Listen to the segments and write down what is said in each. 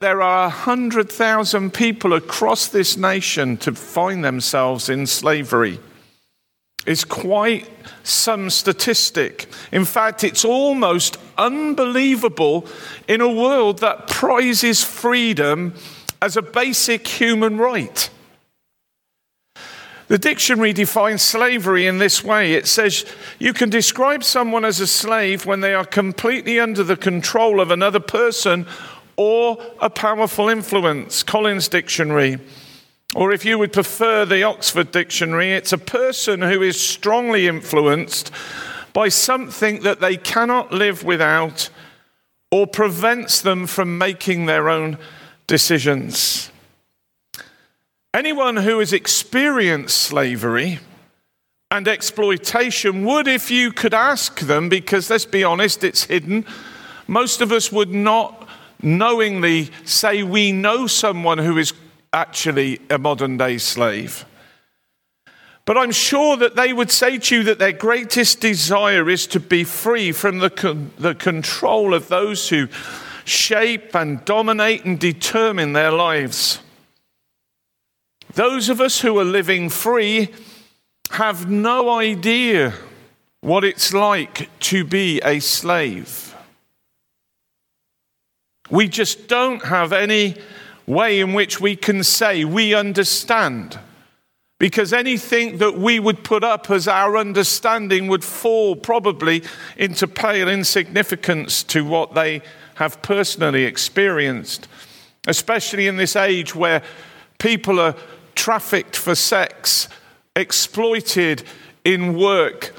there are 100,000 people across this nation to find themselves in slavery. It's quite some statistic. In fact, it's almost unbelievable in a world that prizes freedom as a basic human right. The dictionary defines slavery in this way it says you can describe someone as a slave when they are completely under the control of another person or a powerful influence. Collins Dictionary. Or if you would prefer the Oxford Dictionary, it's a person who is strongly influenced by something that they cannot live without or prevents them from making their own decisions. Anyone who has experienced slavery and exploitation would, if you could ask them, because let's be honest, it's hidden, most of us would not knowingly say we know someone who is actually a modern day slave. But I'm sure that they would say to you that their greatest desire is to be free from the, con- the control of those who shape and dominate and determine their lives. Those of us who are living free have no idea what it's like to be a slave. We just don't have any way in which we can say we understand. Because anything that we would put up as our understanding would fall probably into pale insignificance to what they have personally experienced, especially in this age where people are trafficked for sex, exploited in work,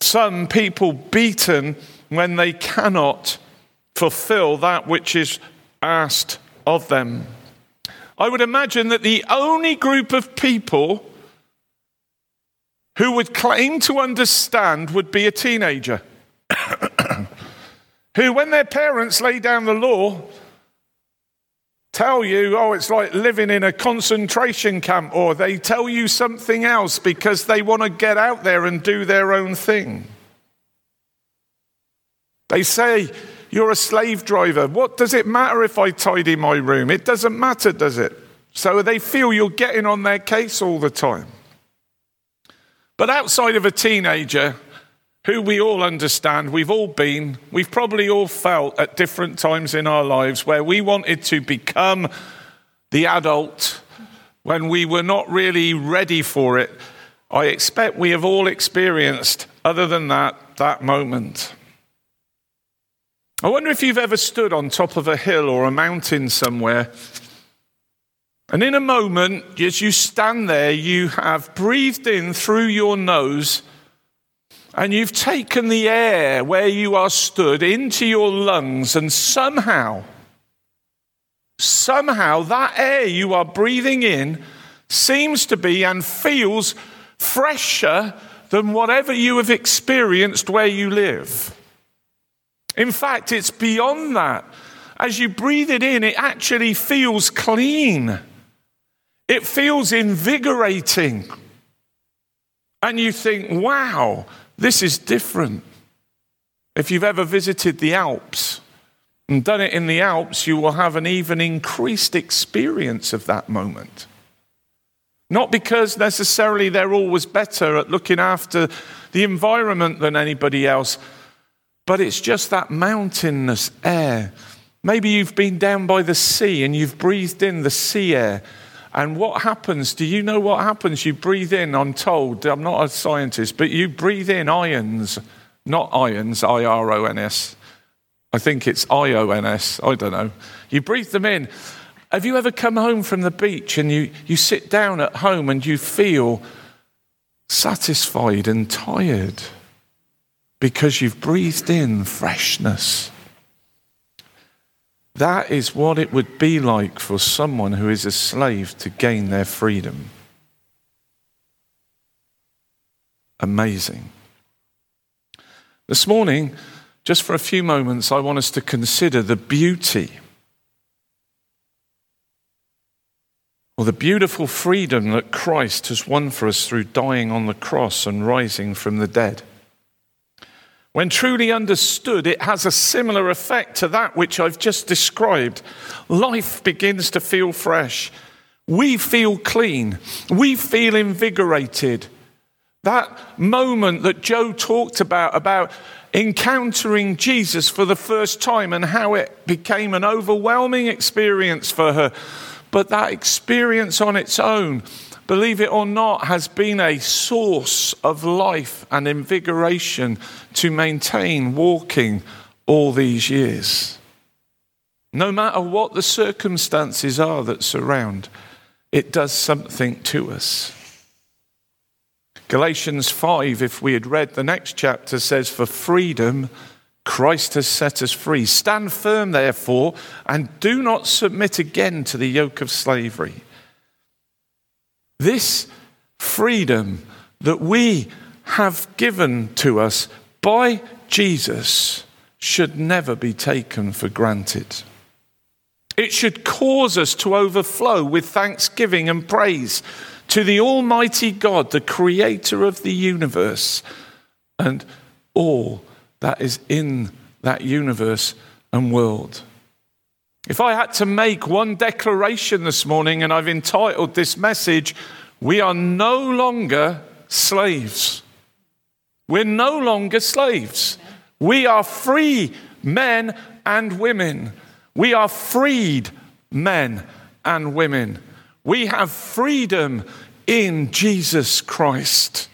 some people beaten when they cannot fulfill that which is asked of them. I would imagine that the only group of people who would claim to understand would be a teenager. who, when their parents lay down the law, tell you, oh, it's like living in a concentration camp, or they tell you something else because they want to get out there and do their own thing. They say, you're a slave driver. What does it matter if I tidy my room? It doesn't matter, does it? So they feel you're getting on their case all the time. But outside of a teenager, who we all understand, we've all been, we've probably all felt at different times in our lives where we wanted to become the adult when we were not really ready for it. I expect we have all experienced, other than that, that moment. I wonder if you've ever stood on top of a hill or a mountain somewhere. And in a moment, as you stand there, you have breathed in through your nose and you've taken the air where you are stood into your lungs, and somehow, somehow that air you are breathing in seems to be and feels fresher than whatever you have experienced where you live. In fact, it's beyond that. As you breathe it in, it actually feels clean. It feels invigorating. And you think, wow, this is different. If you've ever visited the Alps and done it in the Alps, you will have an even increased experience of that moment. Not because necessarily they're always better at looking after the environment than anybody else, but it's just that mountainous air. Maybe you've been down by the sea and you've breathed in the sea air and what happens? Do you know what happens? You breathe in, I'm told, I'm not a scientist, but you breathe in ions, not ions, I R O N S. I think it's I O N S, I don't know. You breathe them in. Have you ever come home from the beach and you, you sit down at home and you feel satisfied and tired because you've breathed in freshness? That is what it would be like for someone who is a slave to gain their freedom. Amazing. This morning, just for a few moments, I want us to consider the beauty or the beautiful freedom that Christ has won for us through dying on the cross and rising from the dead. When truly understood, it has a similar effect to that which I've just described. Life begins to feel fresh. We feel clean. We feel invigorated. That moment that Joe talked about, about encountering Jesus for the first time and how it became an overwhelming experience for her. But that experience on its own believe it or not, has been a source of life and invigoration to maintain walking all these years. No matter what the circumstances are that surround, it does something to us. Galatians 5, if we had read the next chapter, says, For freedom, Christ has set us free. Stand firm, therefore, and do not submit again to the yoke of slavery. This freedom that we have given to us by Jesus should never be taken for granted. It should cause us to overflow with thanksgiving and praise to the Almighty God, the Creator of the universe, and all that is in that universe and world. If I had to make one declaration this morning, and I've entitled this message, We are no longer slaves. We're no longer slaves. We are free men and women. We are freed men and women. We have freedom in Jesus Christ.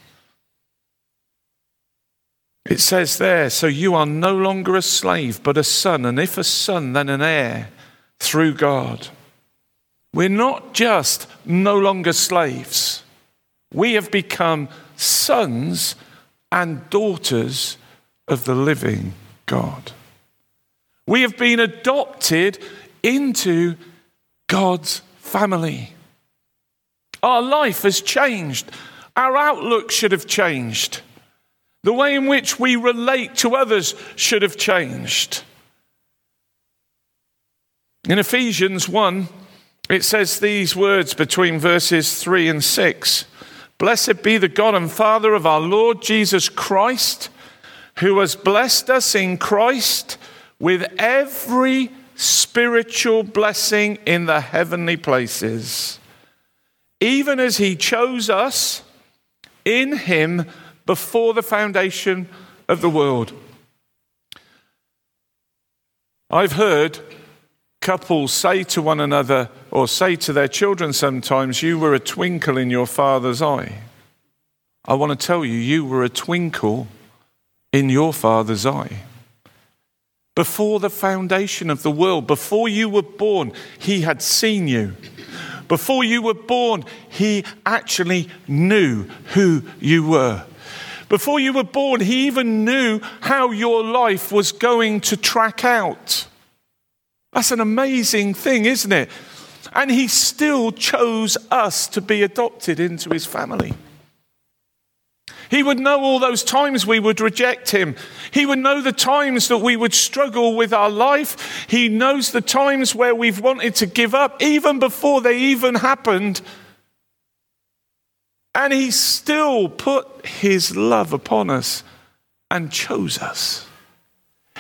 It says there, so you are no longer a slave, but a son, and if a son, then an heir through God. We're not just no longer slaves, we have become sons and daughters of the living God. We have been adopted into God's family. Our life has changed. Our outlook should have changed. The way in which we relate to others should have changed. In Ephesians 1, it says these words between verses 3 and 6 Blessed be the God and Father of our Lord Jesus Christ, who has blessed us in Christ with every spiritual blessing in the heavenly places, even as he chose us in him before the foundation of the world. I've heard couples say to one another or say to their children sometimes, You were a twinkle in your father's eye. I want to tell you, you were a twinkle in your father's eye. Before the foundation of the world, before you were born, he had seen you. Before you were born, he actually knew who you were. Before you were born, he even knew how your life was going to track out. That's an amazing thing, isn't it? And he still chose us to be adopted into his family. He would know all those times we would reject him. He would know the times that we would struggle with our life. He knows the times where we've wanted to give up, even before they even happened. And he still put his love upon us and chose us.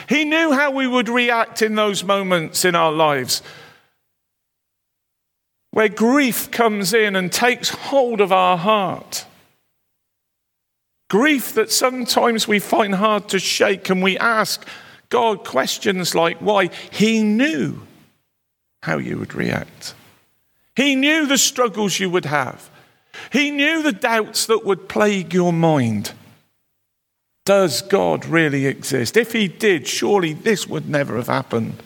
He knew how we would react in those moments in our lives where grief comes in and takes hold of our heart. Grief that sometimes we find hard to shake, and we ask God questions like why. He knew how you would react, He knew the struggles you would have, He knew the doubts that would plague your mind. Does God really exist? If He did, surely this would never have happened.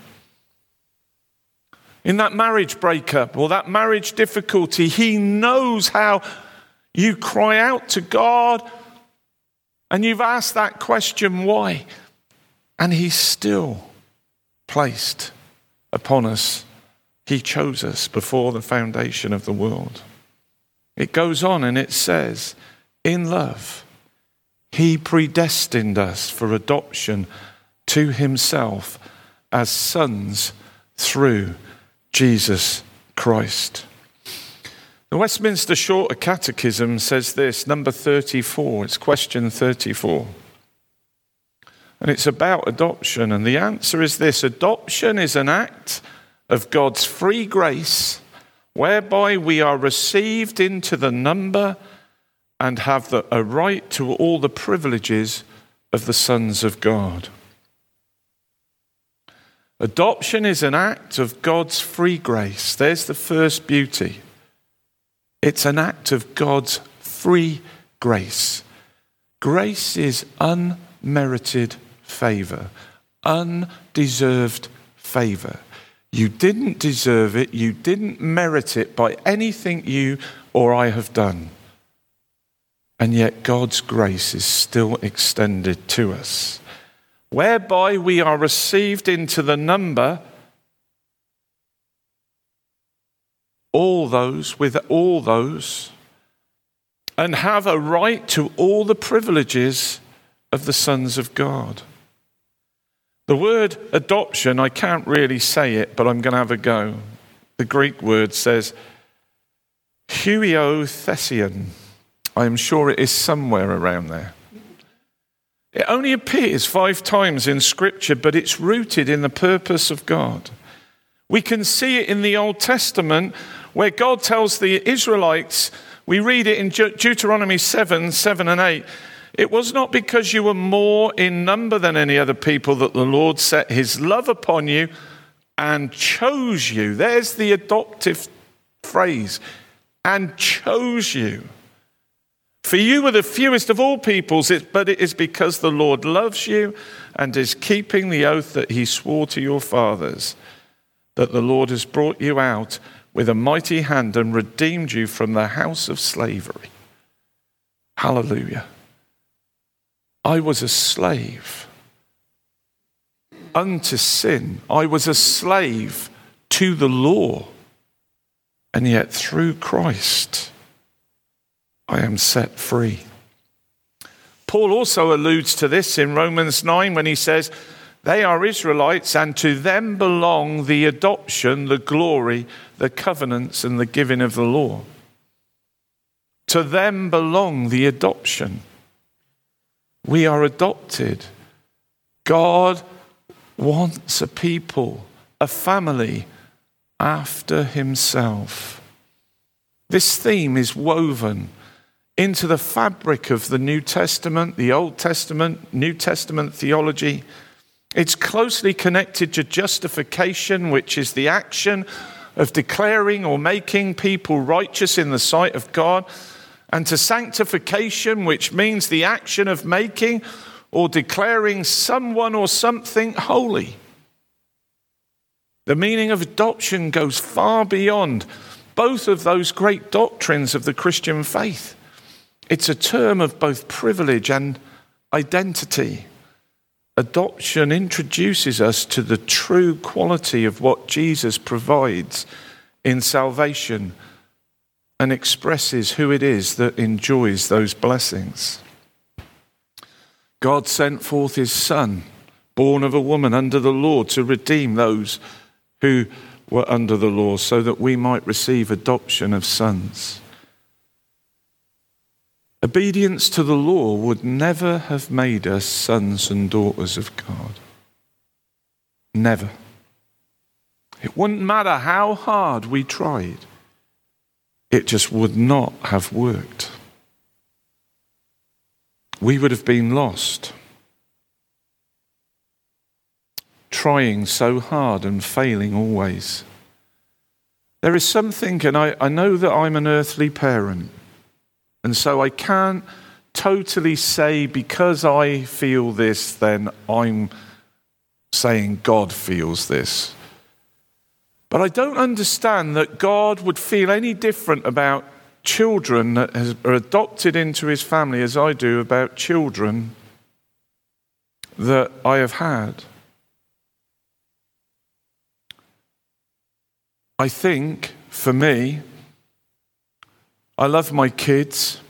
In that marriage breakup or that marriage difficulty, He knows how you cry out to God and you've asked that question, why? And He's still placed upon us. He chose us before the foundation of the world. It goes on and it says, in love he predestined us for adoption to himself as sons through Jesus Christ. The Westminster Shorter Catechism says this, number 34, it's question 34. And it's about adoption. And the answer is this adoption is an act of God's free grace whereby we are received into the number and have the, a right to all the privileges of the sons of God. Adoption is an act of God's free grace. There's the first beauty. It's an act of God's free grace. Grace is unmerited favor, undeserved favor. You didn't deserve it, you didn't merit it by anything you or I have done. And yet God's grace is still extended to us, whereby we are received into the number all those with all those and have a right to all the privileges of the sons of God. The word adoption, I can't really say it, but I'm going to have a go. The Greek word says huiothesion. I am sure it is somewhere around there. It only appears five times in Scripture, but it's rooted in the purpose of God. We can see it in the Old Testament where God tells the Israelites, we read it in Deuteronomy 7 7 and 8. It was not because you were more in number than any other people that the Lord set his love upon you and chose you. There's the adoptive phrase and chose you. For you were the fewest of all peoples, but it is because the Lord loves you and is keeping the oath that he swore to your fathers that the Lord has brought you out with a mighty hand and redeemed you from the house of slavery. Hallelujah. I was a slave unto sin. I was a slave to the law. And yet, through Christ, I am set free. Paul also alludes to this in Romans 9 when he says, They are Israelites, and to them belong the adoption, the glory, the covenants, and the giving of the law. To them belong the adoption. We are adopted. God wants a people, a family after himself. This theme is woven into the fabric of the New Testament, the Old Testament, New Testament theology. It's closely connected to justification, which is the action of declaring or making people righteous in the sight of God and to sanctification, which means the action of making or declaring someone or something holy. The meaning of adoption goes far beyond both of those great doctrines of the Christian faith. It's a term of both privilege and identity. Adoption introduces us to the true quality of what Jesus provides in salvation and expresses who it is that enjoys those blessings. God sent forth his Son, born of a woman under the law, to redeem those who were under the law, so that we might receive adoption of sons. Obedience to the law would never have made us sons and daughters of God. Never. It wouldn't matter how hard we tried it just would not have worked. We would have been lost. Trying so hard and failing always. There is something, and I, I know that I'm an earthly parent, and so I can't totally say because I feel this, then I'm saying God feels this. But I don't understand that God would feel any different about children that are adopted into his family as I do about children that I have had. I think for me, I love my kids.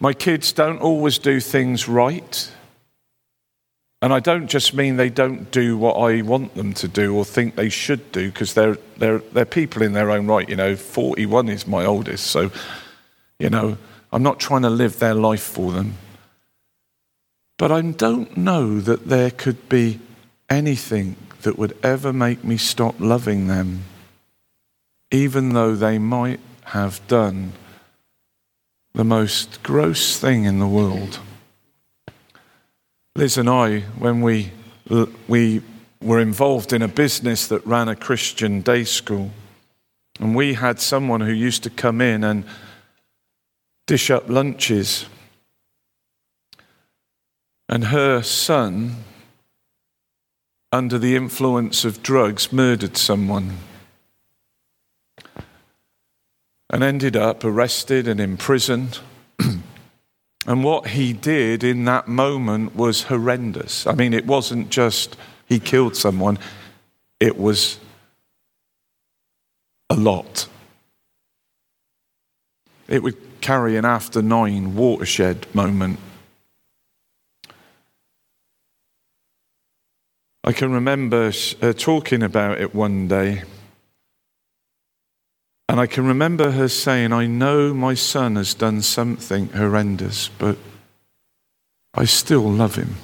My kids don't always do things right. And I don't just mean they don't do what I want them to do or think they should do, because they're, they're, they're people in their own right. You know, 41 is my oldest. So, you know, I'm not trying to live their life for them. But I don't know that there could be anything that would ever make me stop loving them, even though they might have done the most gross thing in the world. Liz and I, when we, we were involved in a business that ran a Christian day school, and we had someone who used to come in and dish up lunches. And her son, under the influence of drugs, murdered someone and ended up arrested and imprisoned. and what he did in that moment was horrendous. I mean, it wasn't just he killed someone, it was a lot. It would carry an after nine watershed moment. I can remember uh, talking about it one day, and I can remember her saying, I know my son has done something horrendous, but I still love him.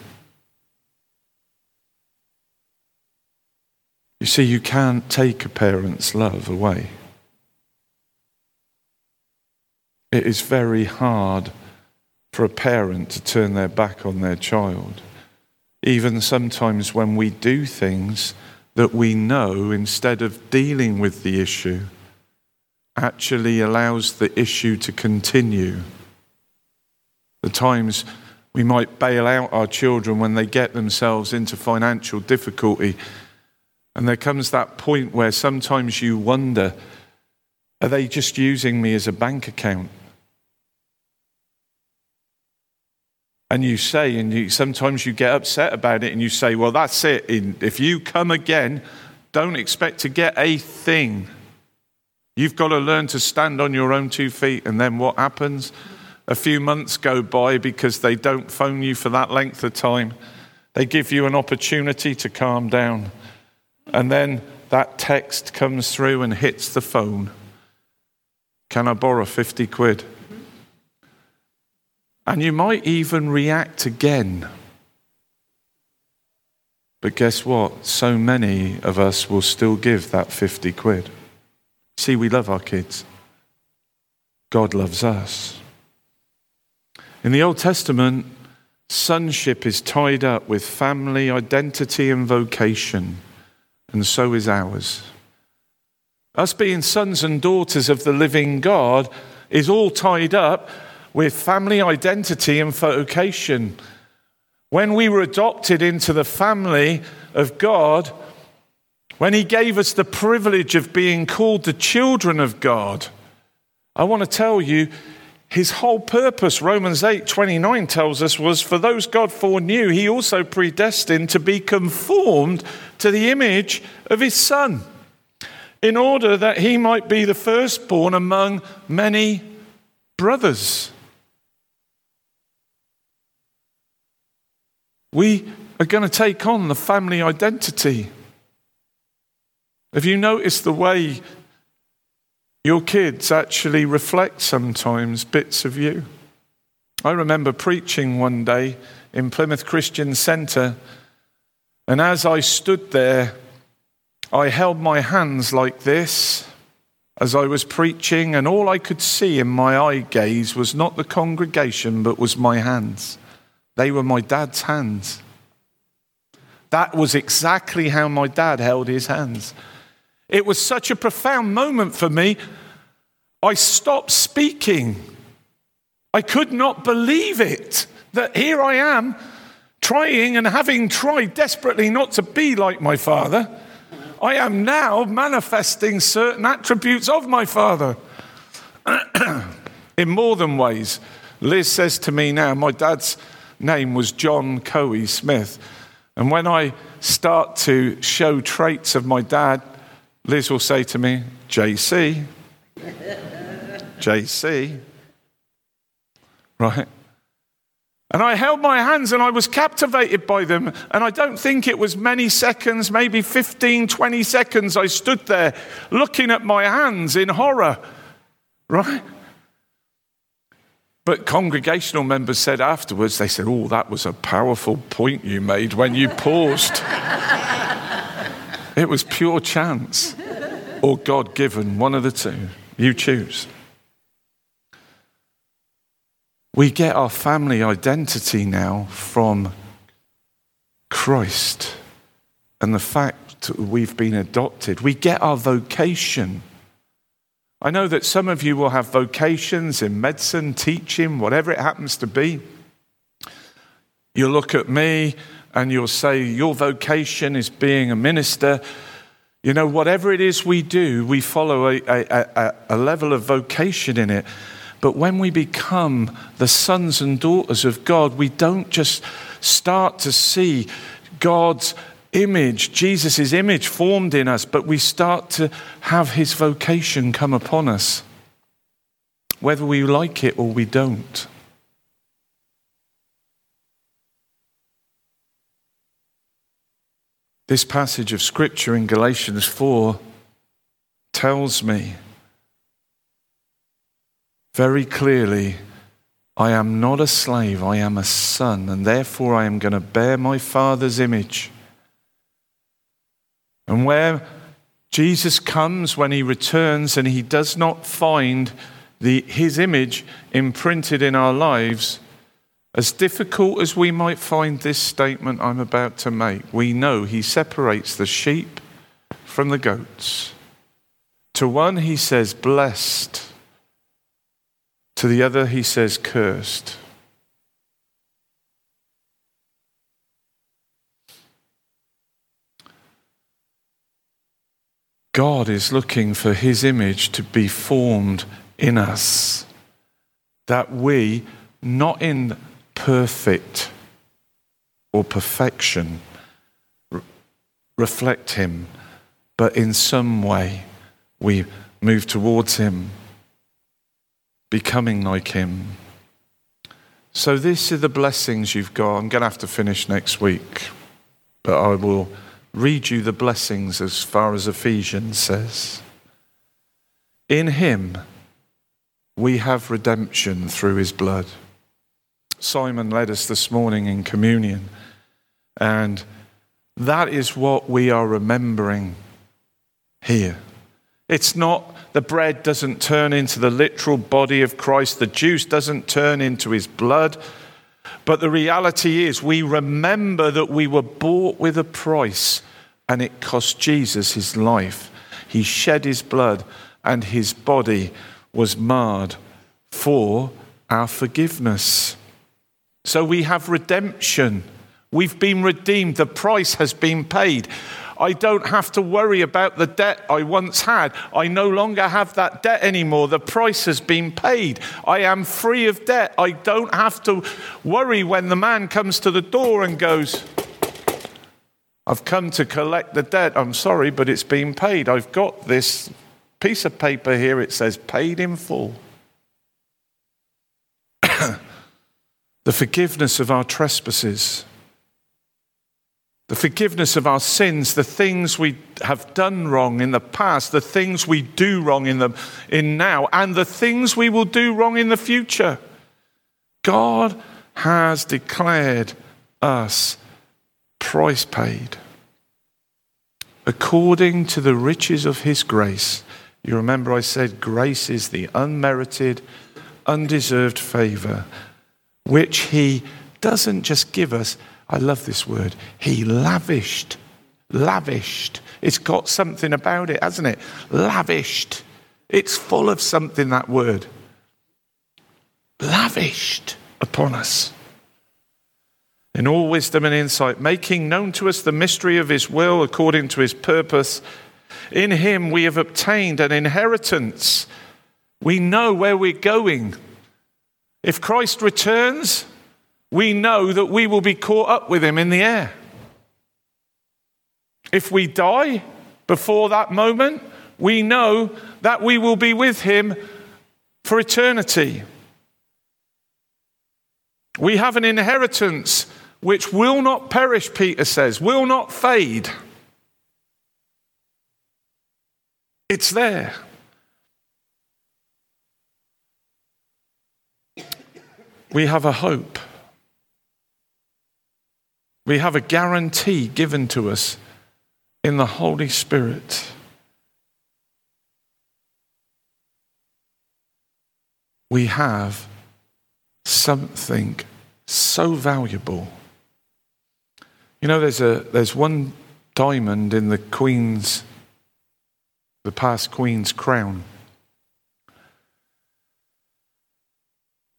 You see, you can't take a parent's love away. It is very hard for a parent to turn their back on their child. Even sometimes when we do things that we know, instead of dealing with the issue, actually allows the issue to continue. The times we might bail out our children when they get themselves into financial difficulty and there comes that point where sometimes you wonder are they just using me as a bank account? And you say, and you, sometimes you get upset about it and you say, well, that's it. If you come again, don't expect to get a thing. You've got to learn to stand on your own two feet. And then what happens? A few months go by because they don't phone you for that length of time. They give you an opportunity to calm down. And then that text comes through and hits the phone. Can I borrow 50 quid? And you might even react again. But guess what? So many of us will still give that 50 quid. See, we love our kids. God loves us. In the Old Testament, sonship is tied up with family, identity, and vocation and so is ours. Us being sons and daughters of the living God is all tied up with family identity and vocation. When we were adopted into the family of God, when He gave us the privilege of being called the children of God, I want to tell you, his whole purpose, Romans 8 29 tells us, was for those God foreknew, he also predestined to be conformed to the image of his Son, in order that he might be the firstborn among many brothers. We are going to take on the family identity. Have you noticed the way your kids actually reflect sometimes bits of you? I remember preaching one day in Plymouth Christian Centre and as I stood there, I held my hands like this as I was preaching, and all I could see in my eye gaze was not the congregation, but was my hands. They were my dad's hands. That was exactly how my dad held his hands. It was such a profound moment for me. I stopped speaking. I could not believe it that here I am trying and having tried desperately not to be like my father, I am now manifesting certain attributes of my father in more than ways. Liz says to me now, my dad's name was John Coey Smith. And when I start to show traits of my dad, Liz will say to me, JC, JC, right? And I held my hands and I was captivated by them. And I don't think it was many seconds, maybe 15, 20 seconds, I stood there looking at my hands in horror, right? But congregational members said afterwards, they said, Oh, that was a powerful point you made when you paused. it was pure chance or God given, one of the two. You choose. We get our family identity now from Christ and the fact that we've been adopted. We get our vocation. I know that some of you will have vocations in medicine, teaching, whatever it happens to be. You'll look at me and you'll say, Your vocation is being a minister. You know, whatever it is we do, we follow a, a, a, level of vocation in it. But when we become the sons and daughters of God, we don't just start to see God's image, Jesus' image formed in us, but we start to have his vocation come upon us, whether we like it or we don't. This passage of Scripture in Galatians 4 tells me very clearly I am not a slave, I am a son, and therefore I am going to bear my Father's image. And where Jesus comes when he returns and he does not find the, his image imprinted in our lives, as difficult as we might find this statement I'm about to make, we know he separates the sheep from the goats. To one he says, blessed. To the other, he says, cursed. God is looking for his image to be formed in us, that we, not in perfect or perfection, reflect him, but in some way we move towards him becoming like Him. So, these are the blessings you've got. I'm going to have to finish next week, but I will read you the blessings as far as Ephesians says. In Him, we have redemption through His blood. Simon led us this morning in communion, and that is what we are remembering here. It's not the bread doesn't turn into the literal body of Christ, the juice doesn't turn into his blood. But the reality is, we remember that we were bought with a price and it cost Jesus his life. He shed his blood and his body was marred for our forgiveness. So we have redemption. We've been redeemed. The price has been paid. I don't have to worry about the debt I once had. I no longer have that debt anymore. The price has been paid. I am free of debt. I don't have to worry when the man comes to the door and goes, I've come to collect the debt. I'm sorry, but it's been paid. I've got this piece of paper here. It says paid in full. the forgiveness of our trespasses the forgiveness of our sins, the things we have done wrong in the past, the things we do wrong in, the, in now, and the things we will do wrong in the future. God has declared us price paid. According to the riches of his grace. You remember I said grace is the unmerited, undeserved favor, which he doesn't just give us I love this word. He lavished. Lavished. It's got something about it, hasn't it? Lavished. It's full of something, that word. Lavished upon us. In all wisdom and insight, making known to us the mystery of his will according to his purpose. In him we have obtained an inheritance. We know where we're going. If Christ returns, we know that we will be caught up with him in the air. If we die before that moment, we know that we will be with him for eternity. We have an inheritance which will not perish, Peter says, will not fade. It's there. We have a hope. We have a guarantee given to us in the Holy Spirit. We have something so valuable. You know, there's, a, there's one diamond in the Queen's, the past Queen's crown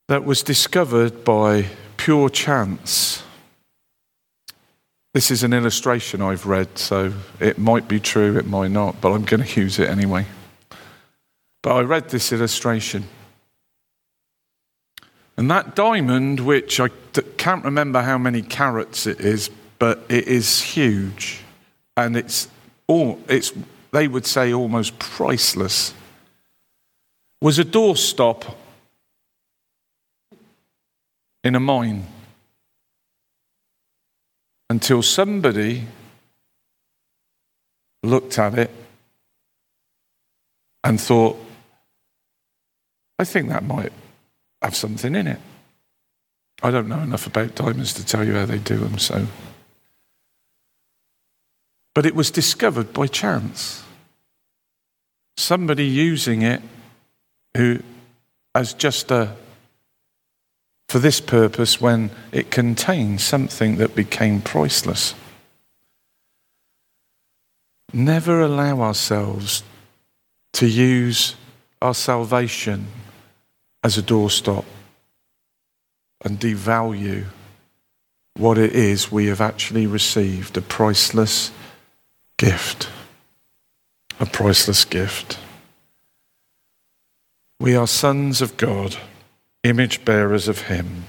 that was discovered by pure chance. This is an illustration I've read, so it might be true, it might not, but I'm going to use it anyway. But I read this illustration. And that diamond, which I can't remember how many carats it is, but it is huge. And it's all, it's, they would say, almost priceless, was a doorstop in a mine until somebody looked at it and thought, I think that might have something in it. I don't know enough about diamonds to tell you how they do them, so. But it was discovered by chance. Somebody using it who, as just a, for this purpose, when it contained something that became priceless. Never allow ourselves to use our salvation as a doorstop and devalue what it is we have actually received a priceless gift. A priceless gift. We are sons of God, image bearers of Him.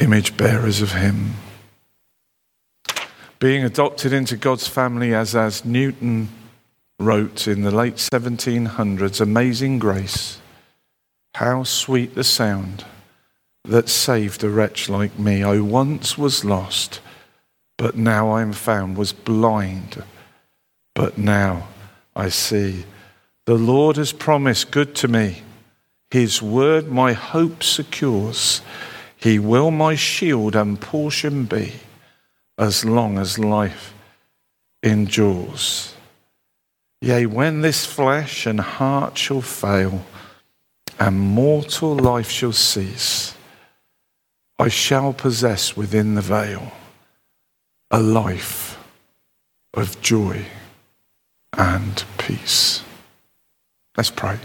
Image bearers of Him. Being adopted into God's family as, as Newton wrote in the late 1700s Amazing Grace, how sweet the sound that saved a wretch like me. I once was lost, but now I am found, was blind, but now I see. The Lord has promised good to me. His word my hope secures. He will my shield and portion be as long as life endures. Yea, when this flesh and heart shall fail, and mortal life shall cease, I shall possess within the veil a life of joy and peace. Let's pray.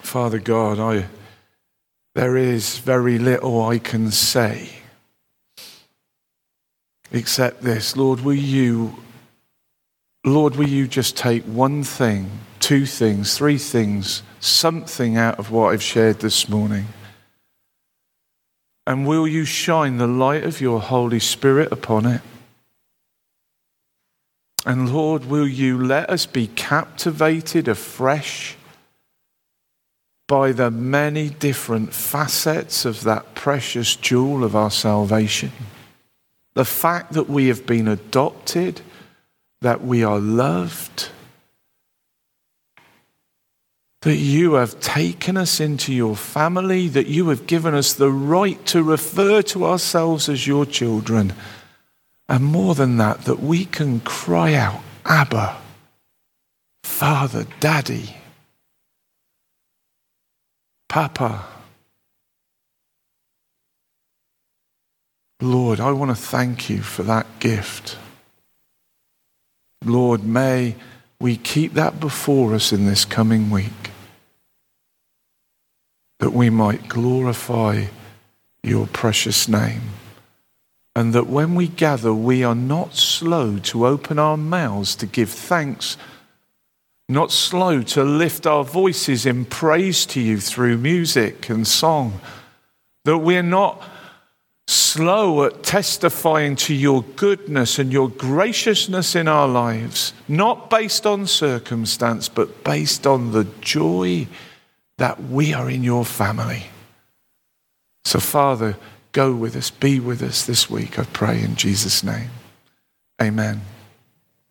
Father God, I there is very little I can say except this. Lord, will you, Lord, will you just take one thing, two things, three things, something out of what I've shared this morning? And will you shine the light of your Holy Spirit upon it? And Lord, will you let us be captivated afresh by the many different facets of that precious jewel of our salvation. The fact that we have been adopted, that we are loved, that you have taken us into your family, that you have given us the right to refer to ourselves as your children. And more than that, that we can cry out, Abba, Father, Daddy. Papa, Lord, I want to thank you for that gift. Lord, may we keep that before us in this coming week, that we might glorify your precious name. And that when we gather, we are not slow to open our mouths to give thanks not slow to lift our voices in praise to you through music and song, that we're not slow at testifying to your goodness and your graciousness in our lives, not based on circumstance, but based on the joy that we are in your family. So, Father, go with us, be with us this week, I pray in Jesus' name. Amen.